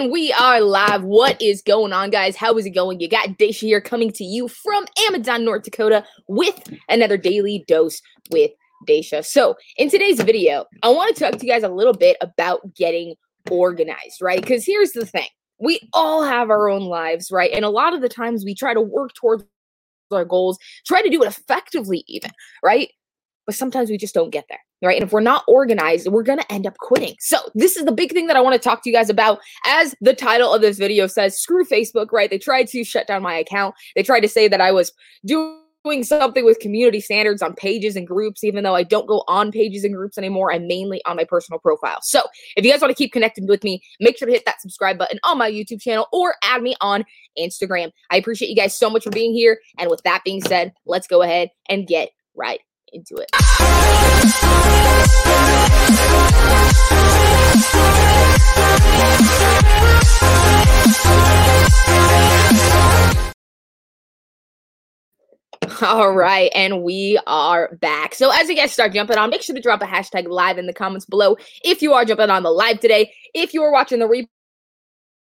And we are live. What is going on, guys? How is it going? You got Daisha here coming to you from Amazon, North Dakota with another daily dose with Daisha. So, in today's video, I want to talk to you guys a little bit about getting organized, right? Because here's the thing we all have our own lives, right? And a lot of the times we try to work towards our goals, try to do it effectively, even, right? But sometimes we just don't get there right? And if we're not organized, we're going to end up quitting. So, this is the big thing that I want to talk to you guys about. As the title of this video says, screw Facebook, right? They tried to shut down my account. They tried to say that I was doing something with community standards on pages and groups, even though I don't go on pages and groups anymore. I'm mainly on my personal profile. So, if you guys want to keep connected with me, make sure to hit that subscribe button on my YouTube channel or add me on Instagram. I appreciate you guys so much for being here. And with that being said, let's go ahead and get right into it. All right, and we are back. So as you guys start jumping on, make sure to drop a hashtag live in the comments below if you are jumping on the live today. If you are watching the replay,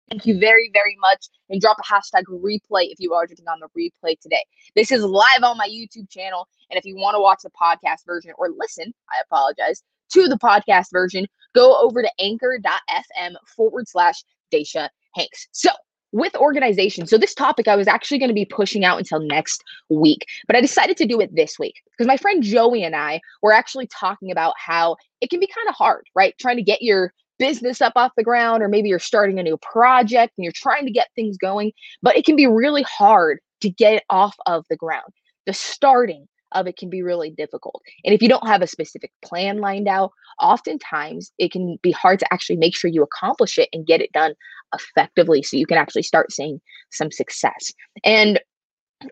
thank you very, very much. And drop a hashtag replay if you are jumping on the replay today. This is live on my YouTube channel. And if you want to watch the podcast version or listen, I apologize, to the podcast version, go over to anchor.fm forward slash Daisha Hanks. So with organization. So this topic I was actually going to be pushing out until next week, but I decided to do it this week because my friend Joey and I were actually talking about how it can be kind of hard, right? Trying to get your business up off the ground or maybe you're starting a new project and you're trying to get things going, but it can be really hard to get it off of the ground. The starting, of it can be really difficult. And if you don't have a specific plan lined out, oftentimes it can be hard to actually make sure you accomplish it and get it done effectively so you can actually start seeing some success. And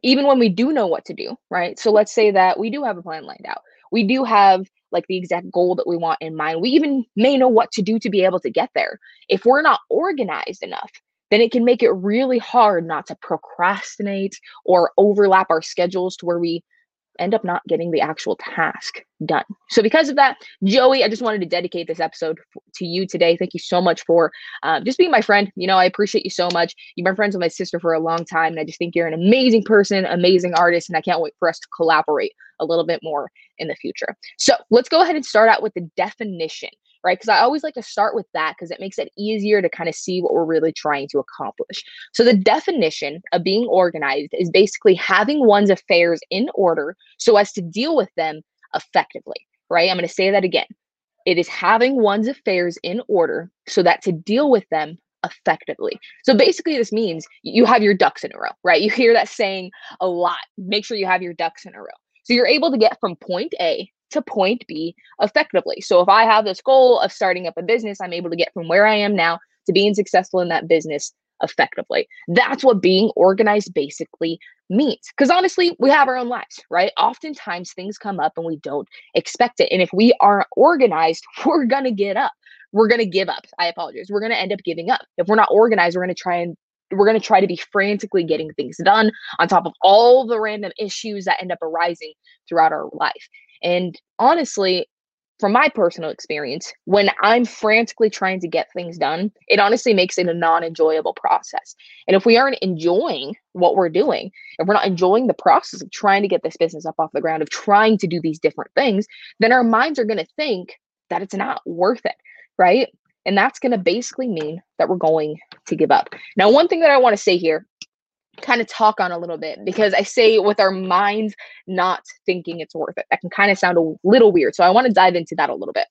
even when we do know what to do, right? So let's say that we do have a plan lined out. We do have like the exact goal that we want in mind. We even may know what to do to be able to get there. If we're not organized enough, then it can make it really hard not to procrastinate or overlap our schedules to where we end up not getting the actual task done. So, because of that, Joey, I just wanted to dedicate this episode to you today. Thank you so much for uh, just being my friend. You know, I appreciate you so much. You've been friends with my sister for a long time, and I just think you're an amazing person, amazing artist, and I can't wait for us to collaborate a little bit more in the future. So, let's go ahead and start out with the definition right? Because I always like to start with that because it makes it easier to kind of see what we're really trying to accomplish. So, the definition of being organized is basically having one's affairs in order so as to deal with them effectively, right? I'm going to say that again. It is having one's affairs in order so that to deal with them effectively. So basically, this means you have your ducks in a row, right? You hear that saying a lot. Make sure you have your ducks in a row. So you're able to get from point A to point B effectively. So if I have this goal of starting up a business, I'm able to get from where I am now to being successful in that business effectively. That's what being organized basically means. Because honestly, we have our own lives, right? Oftentimes things come up and we don't expect it. And if we aren't organized, we're going to get up. We're going to give up. I apologize. We're going to end up giving up. If we're not organized, we're going to try and we're going to try to be frantically getting things done on top of all the random issues that end up arising throughout our life. And honestly, from my personal experience, when I'm frantically trying to get things done, it honestly makes it a non enjoyable process. And if we aren't enjoying what we're doing, if we're not enjoying the process of trying to get this business up off the ground, of trying to do these different things, then our minds are going to think that it's not worth it, right? And that's going to basically mean that we're going to give up. Now, one thing that I want to say here kind of talk on a little bit because I say with our minds not thinking it's worth it. That can kind of sound a little weird. So I want to dive into that a little bit.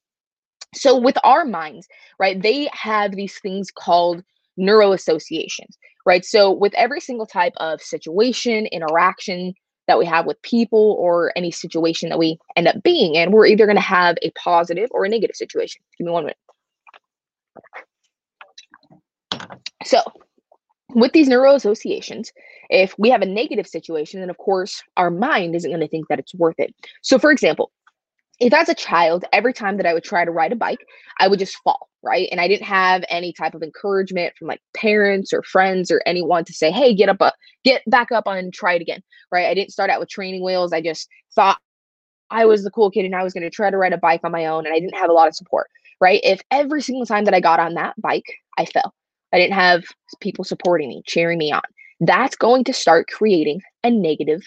So with our minds, right, they have these things called neuro associations, right? So with every single type of situation, interaction that we have with people or any situation that we end up being in, we're either going to have a positive or a negative situation. Give me one minute. So with these neuro associations, if we have a negative situation, then of course our mind isn't going to think that it's worth it. So, for example, if as a child, every time that I would try to ride a bike, I would just fall, right? And I didn't have any type of encouragement from like parents or friends or anyone to say, "Hey, get up, uh, get back up and try it again," right? I didn't start out with training wheels. I just thought I was the cool kid and I was going to try to ride a bike on my own, and I didn't have a lot of support, right? If every single time that I got on that bike, I fell, I didn't have people supporting me, cheering me on. That's going to start creating a negative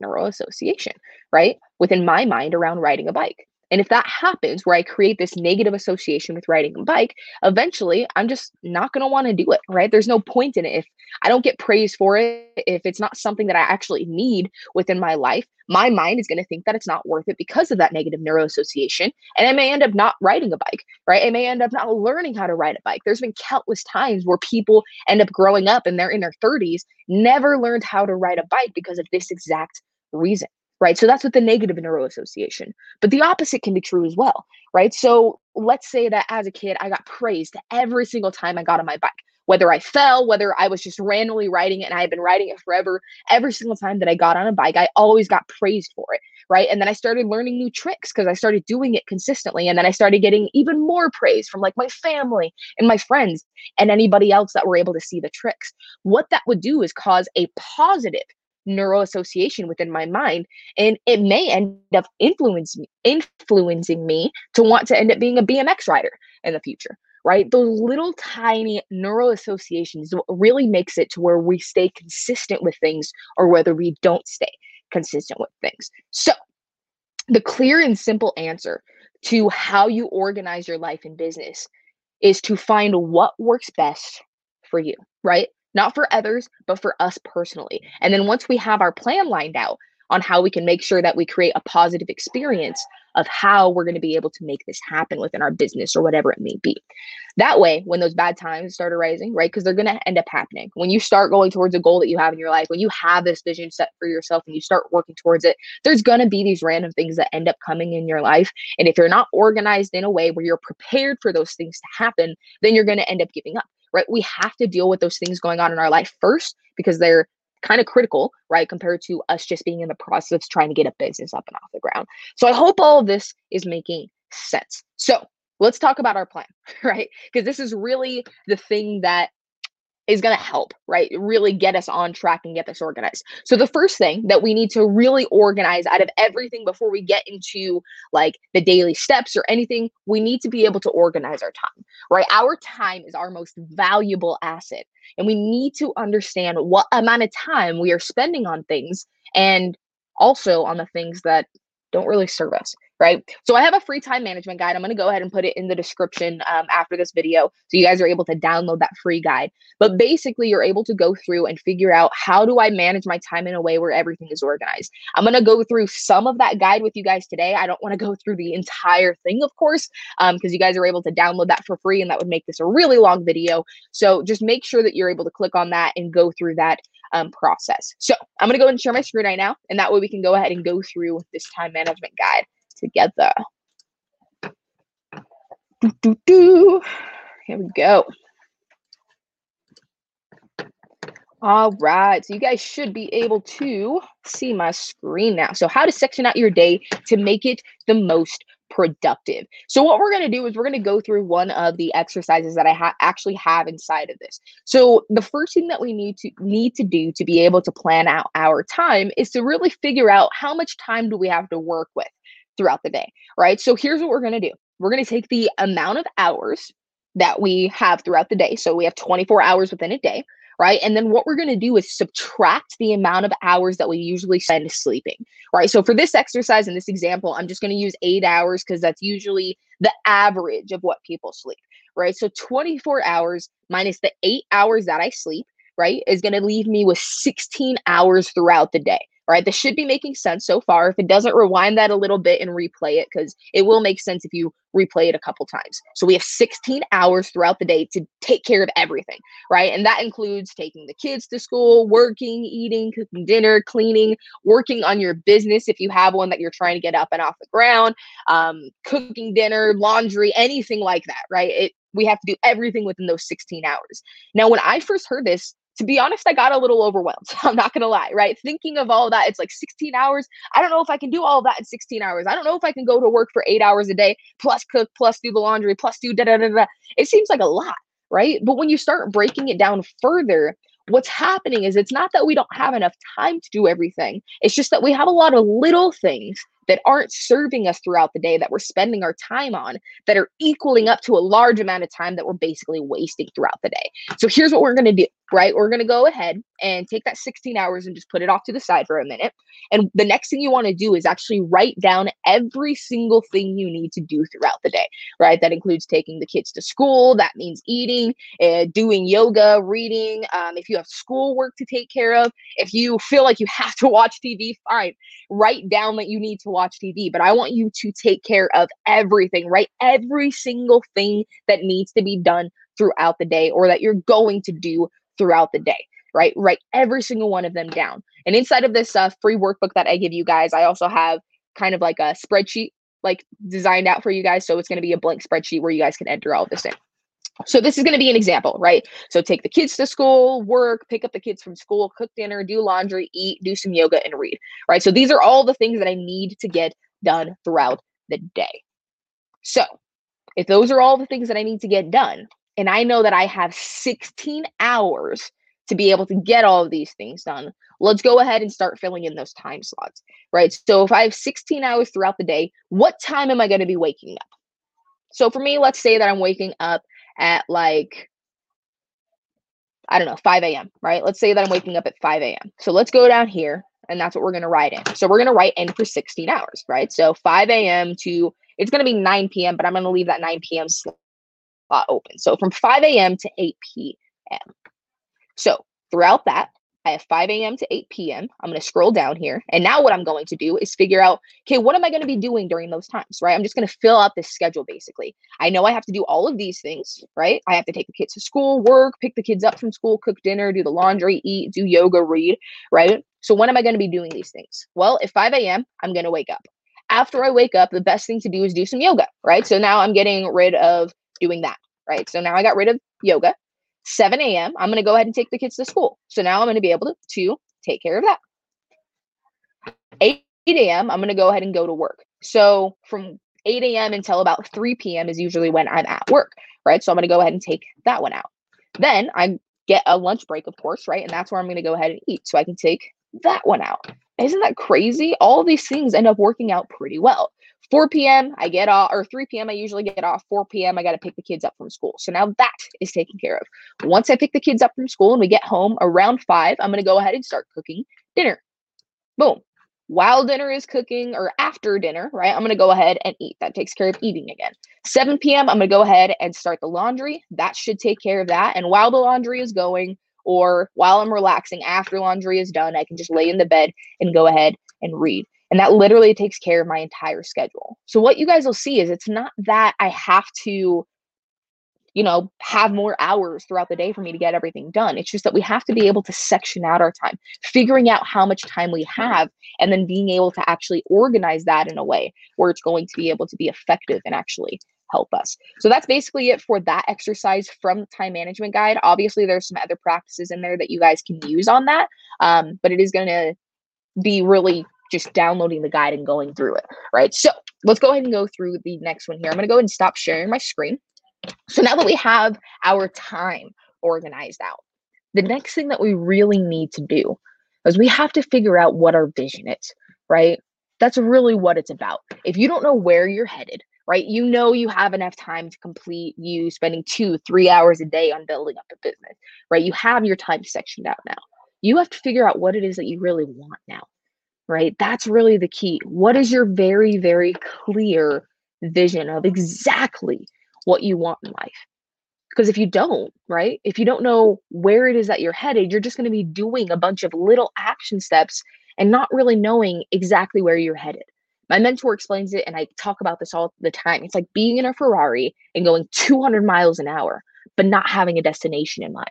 neural association, right? Within my mind around riding a bike. And if that happens, where I create this negative association with riding a bike, eventually I'm just not going to want to do it, right? There's no point in it. If I don't get praise for it, if it's not something that I actually need within my life, my mind is going to think that it's not worth it because of that negative neuro association. And I may end up not riding a bike, right? I may end up not learning how to ride a bike. There's been countless times where people end up growing up and they're in their 30s, never learned how to ride a bike because of this exact reason right? So that's with the negative neuro association. But the opposite can be true as well, right? So let's say that as a kid, I got praised every single time I got on my bike. Whether I fell, whether I was just randomly riding it and I had been riding it forever, every single time that I got on a bike, I always got praised for it, right? And then I started learning new tricks because I started doing it consistently. And then I started getting even more praise from like my family and my friends and anybody else that were able to see the tricks. What that would do is cause a positive neural association within my mind and it may end up influencing influencing me to want to end up being a BMX rider in the future right? Those little tiny neural associations really makes it to where we stay consistent with things or whether we don't stay consistent with things. So the clear and simple answer to how you organize your life and business is to find what works best for you right not for others, but for us personally. And then once we have our plan lined out on how we can make sure that we create a positive experience of how we're going to be able to make this happen within our business or whatever it may be. That way, when those bad times start arising, right? Because they're going to end up happening. When you start going towards a goal that you have in your life, when you have this vision set for yourself and you start working towards it, there's going to be these random things that end up coming in your life. And if you're not organized in a way where you're prepared for those things to happen, then you're going to end up giving up right? We have to deal with those things going on in our life first because they're kind of critical, right? Compared to us just being in the process of trying to get a business up and off the ground. So I hope all of this is making sense. So let's talk about our plan, right? Because this is really the thing that is going to help, right? Really get us on track and get this organized. So, the first thing that we need to really organize out of everything before we get into like the daily steps or anything, we need to be able to organize our time, right? Our time is our most valuable asset. And we need to understand what amount of time we are spending on things and also on the things that don't really serve us right? So I have a free time management guide. I'm going to go ahead and put it in the description um, after this video so you guys are able to download that free guide. But basically, you're able to go through and figure out how do I manage my time in a way where everything is organized. I'm going to go through some of that guide with you guys today. I don't want to go through the entire thing, of course, because um, you guys are able to download that for free and that would make this a really long video. So just make sure that you're able to click on that and go through that um, process. So I'm going to go and share my screen right now, and that way we can go ahead and go through this time management guide together. Do, do, do. Here we go. All right, so you guys should be able to see my screen now. So how to section out your day to make it the most productive. So what we're going to do is we're going to go through one of the exercises that I ha- actually have inside of this. So the first thing that we need to need to do to be able to plan out our time is to really figure out how much time do we have to work with throughout the day, right? So here's what we're going to do we're going to take the amount of hours that we have throughout the day. So we have 24 hours within a day, right? And then what we're going to do is subtract the amount of hours that we usually spend sleeping, right? So for this exercise and this example, I'm just going to use eight hours because that's usually the average of what people sleep, right? So 24 hours minus the eight hours that I sleep, right, is going to leave me with 16 hours throughout the day right? This should be making sense so far. If it doesn't, rewind that a little bit and replay it because it will make sense if you replay it a couple times. So we have 16 hours throughout the day to take care of everything, right? And that includes taking the kids to school, working, eating, cooking dinner, cleaning, working on your business if you have one that you're trying to get up and off the ground, um, cooking dinner, laundry, anything like that, right? It we have to do everything within those 16 hours. Now, when I first heard this, to be honest, I got a little overwhelmed. I'm not going to lie, right? Thinking of all of that, it's like 16 hours. I don't know if I can do all of that in 16 hours. I don't know if I can go to work for eight hours a day, plus cook, plus do the laundry, plus do da da da da. It seems like a lot, right? But when you start breaking it down further, what's happening is it's not that we don't have enough time to do everything. It's just that we have a lot of little things that aren't serving us throughout the day that we're spending our time on that are equaling up to a large amount of time that we're basically wasting throughout the day. So here's what we're going to do, right? We're going to go ahead and take that 16 hours and just put it off to the side for a minute. And the next thing you want to do is actually write down every single thing you need to do throughout the day, right? That includes taking the kids to school, that means eating, uh, doing yoga, reading. Um, if you have schoolwork to take care of, if you feel like you have to watch TV, fine. Write down that you need to watch TV, but I want you to take care of everything, right? Every single thing that needs to be done throughout the day or that you're going to do throughout the day, right? Write every single one of them down. And inside of this uh, free workbook that I give you guys, I also have kind of like a spreadsheet like designed out for you guys. So it's going to be a blank spreadsheet where you guys can enter all of this in. So this is going to be an example, right? So take the kids to school, work, pick up the kids from school, cook dinner, do laundry, eat, do some yoga and read, right? So these are all the things that I need to get done throughout the day. So, if those are all the things that I need to get done, and I know that I have 16 hours to be able to get all of these things done, let's go ahead and start filling in those time slots, right? So if I have 16 hours throughout the day, what time am I going to be waking up? So for me, let's say that I'm waking up at like, I don't know, 5 a.m., right? Let's say that I'm waking up at 5 a.m. So let's go down here and that's what we're going to write in. So we're going to write in for 16 hours, right? So 5 a.m. to, it's going to be 9 p.m., but I'm going to leave that 9 p.m. slot open. So from 5 a.m. to 8 p.m. So throughout that, I have 5 a.m. to 8 p.m. I'm going to scroll down here. And now what I'm going to do is figure out, okay, what am I going to be doing during those times, right? I'm just going to fill out this schedule basically. I know I have to do all of these things, right? I have to take the kids to school, work, pick the kids up from school, cook dinner, do the laundry, eat, do yoga, read, right? So when am I going to be doing these things? Well, at 5 a.m., I'm going to wake up. After I wake up, the best thing to do is do some yoga, right? So now I'm getting rid of doing that, right? So now I got rid of yoga. 7 a.m., I'm going to go ahead and take the kids to school. So now I'm going to be able to, to take care of that. 8 a.m., I'm going to go ahead and go to work. So from 8 a.m. until about 3 p.m. is usually when I'm at work, right? So I'm going to go ahead and take that one out. Then I get a lunch break, of course, right? And that's where I'm going to go ahead and eat. So I can take that one out. Isn't that crazy? All these things end up working out pretty well. 4 p.m. I get off, or 3 p.m. I usually get off. 4 p.m. I got to pick the kids up from school. So now that is taken care of. Once I pick the kids up from school and we get home around 5, I'm going to go ahead and start cooking dinner. Boom. While dinner is cooking or after dinner, right? I'm going to go ahead and eat. That takes care of eating again. 7 p.m. I'm going to go ahead and start the laundry. That should take care of that. And while the laundry is going, or while I'm relaxing after laundry is done, I can just lay in the bed and go ahead and read. And that literally takes care of my entire schedule. So what you guys will see is it's not that I have to you know, have more hours throughout the day for me to get everything done. It's just that we have to be able to section out our time, figuring out how much time we have, and then being able to actually organize that in a way where it's going to be able to be effective and actually help us. So that's basically it for that exercise from the time management guide. Obviously, there's some other practices in there that you guys can use on that, um, but it is going to be really just downloading the guide and going through it, right? So let's go ahead and go through the next one here. I'm going to go ahead and stop sharing my screen. So now that we have our time organized out, the next thing that we really need to do is we have to figure out what our vision is, right? That's really what it's about. If you don't know where you're headed, right, you know you have enough time to complete you spending two, three hours a day on building up a business, right? You have your time sectioned out now. You have to figure out what it is that you really want now right? That's really the key. What is your very, very clear vision of exactly what you want in life? Because if you don't, right, if you don't know where it is that you're headed, you're just going to be doing a bunch of little action steps and not really knowing exactly where you're headed. My mentor explains it, and I talk about this all the time. It's like being in a Ferrari and going 200 miles an hour, but not having a destination in mind.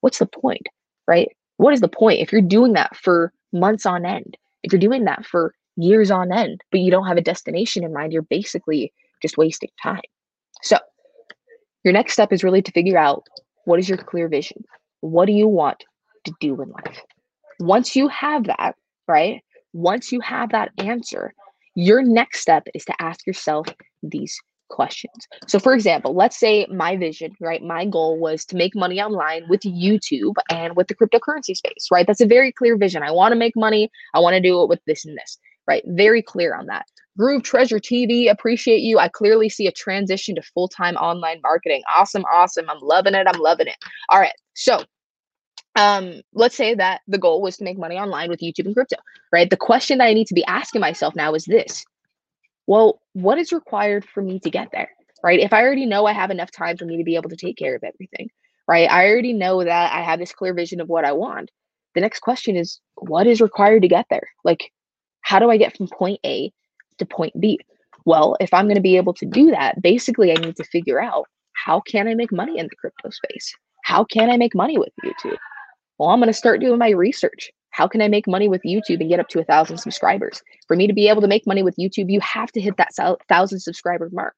What's the point, right? What is the point if you're doing that for months on end? If you're doing that for years on end, but you don't have a destination in mind, you're basically just wasting time. So, your next step is really to figure out what is your clear vision? What do you want to do in life? Once you have that, right? Once you have that answer, your next step is to ask yourself these questions. So, for example, let's say my vision, right? My goal was to make money online with YouTube and with the cryptocurrency space, right? That's a very clear vision. I want to make money. I want to do it with this and this. right? Very clear on that. Groove Treasure TV, appreciate you. I clearly see a transition to full time online marketing. Awesome, awesome. I'm loving it. I'm loving it. All right. So, um, let's say that the goal was to make money online with YouTube and crypto, right? The question that I need to be asking myself now is this well, what is required for me to get there, right? If I already know I have enough time for me to be able to take care of everything, right? I already know that I have this clear vision of what I want. The next question is, what is required to get there? Like, how do I get from point A to point B? Well, if I'm going to be able to do that, basically, I need to figure out how can I make money in the crypto space? How can I make money with YouTube? Well, I'm going to start doing my research. How can I make money with YouTube and get up to a thousand subscribers? For me to be able to make money with YouTube, you have to hit that thousand subscriber mark.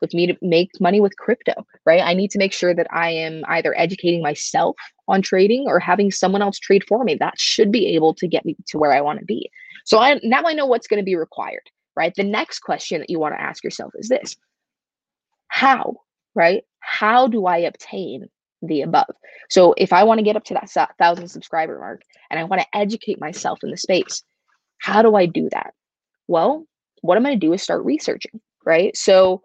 With me to make money with crypto, right? I need to make sure that I am either educating myself on trading or having someone else trade for me. That should be able to get me to where I want to be. So I now I know what's going to be required, right? The next question that you want to ask yourself is this How, right? How do I obtain the above? So if I want to get up to that thousand subscriber mark and I want to educate myself in the space, how do I do that? Well, what I'm going to do is start researching, right? So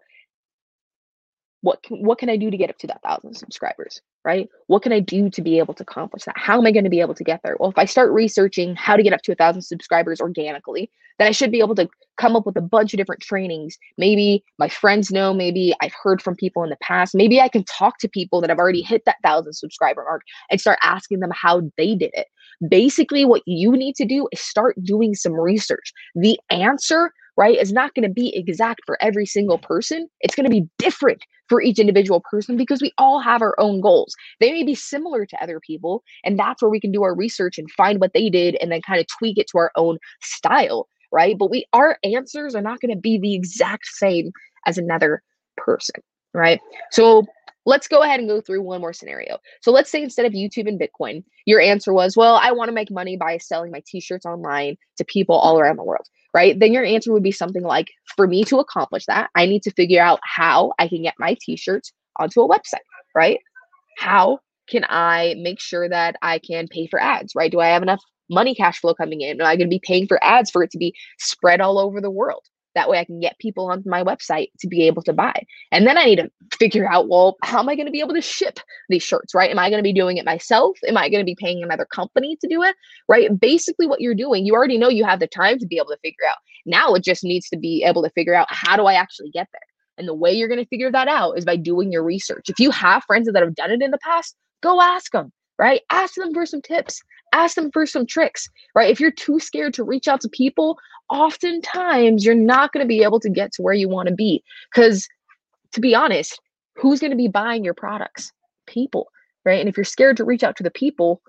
what can, what can I do to get up to that thousand subscribers? right? What can I do to be able to accomplish that? How am I going to be able to get there? Well, if I start researching how to get up to a thousand subscribers organically, then I should be able to come up with a bunch of different trainings. Maybe my friends know, maybe I've heard from people in the past. Maybe I can talk to people that have already hit that thousand subscriber mark and start asking them how they did it. Basically, what you need to do is start doing some research. The answer right, is not going to be exact for every single person. It's going to be different for each individual person because we all have our own goals. They may be similar to other people, and that's where we can do our research and find what they did and then kind of tweak it to our own style, right? But we our answers are not going to be the exact same as another person, right? So let's go ahead and go through one more scenario. So let's say instead of YouTube and Bitcoin, your answer was, well, I want to make money by selling my t-shirts online to people all around the world right? Then your answer would be something like, for me to accomplish that, I need to figure out how I can get my t shirts onto a website, right? How can I make sure that I can pay for ads, right? Do I have enough money cash flow coming in? Am I going to be paying for ads for it to be spread all over the world? That way I can get people onto my website to be able to buy. And then I need to figure out, well, how am I going to be able to ship these shirts, right? Am I going to be doing it myself? Am I going to be paying another company to do it, right? Basically, what you're doing, you already know you have the time to be able to figure out. Now it just needs to be able to figure out how do I actually get there? And the way you're going to figure that out is by doing your research. If you have friends that have done it in the past, go ask them, right? Ask them for some tips ask them for some tricks, right? If you're too scared to reach out to people, oftentimes you're not going to be able to get to where you want to be. Because to be honest, who's going to be buying your products? People, right? And if you're scared to reach out to the people,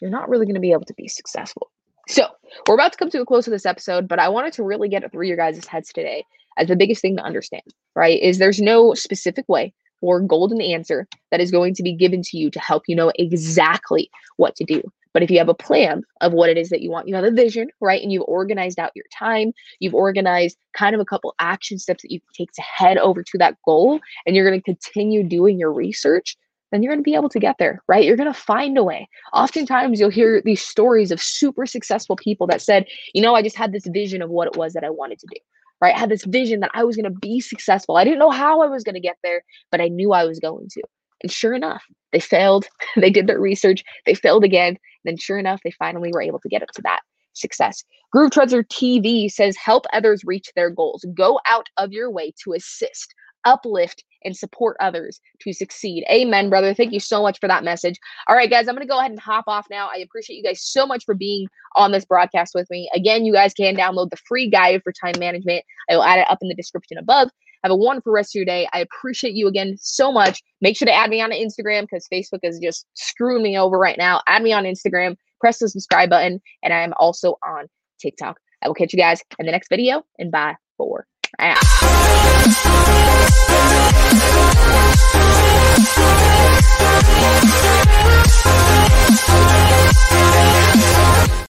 you're not really going to be able to be successful. So, we're about to come to a close of this episode, but I wanted to really get it through your guys' heads today as the biggest thing to understand, right? Is there's no specific way or golden answer that is going to be given to you to help you know exactly what to do. But if you have a plan of what it is that you want, you have a vision, right? And you've organized out your time, you've organized kind of a couple action steps that you can take to head over to that goal, and you're going to continue doing your research, then you're going to be able to get there, right? You're going to find a way. Oftentimes, you'll hear these stories of super successful people that said, you know, I just had this vision of what it was that I wanted to do right? I had this vision that I was going to be successful. I didn't know how I was going to get there, but I knew I was going to. And sure enough, they failed. they did their research. They failed again. Then sure enough, they finally were able to get up to that success. Groove Treasure TV says help others reach their goals. Go out of your way to assist, uplift, and support others to succeed. Amen, brother. Thank you so much for that message. All right, guys, I'm going to go ahead and hop off now. I appreciate you guys so much for being on this broadcast with me. Again, you guys can download the free guide for time management. I will add it up in the description above. Have a wonderful rest of your day. I appreciate you again so much. Make sure to add me on Instagram because Facebook is just screwing me over right now. Add me on Instagram, press the subscribe button, and I am also on TikTok. I will catch you guys in the next video and bye for now.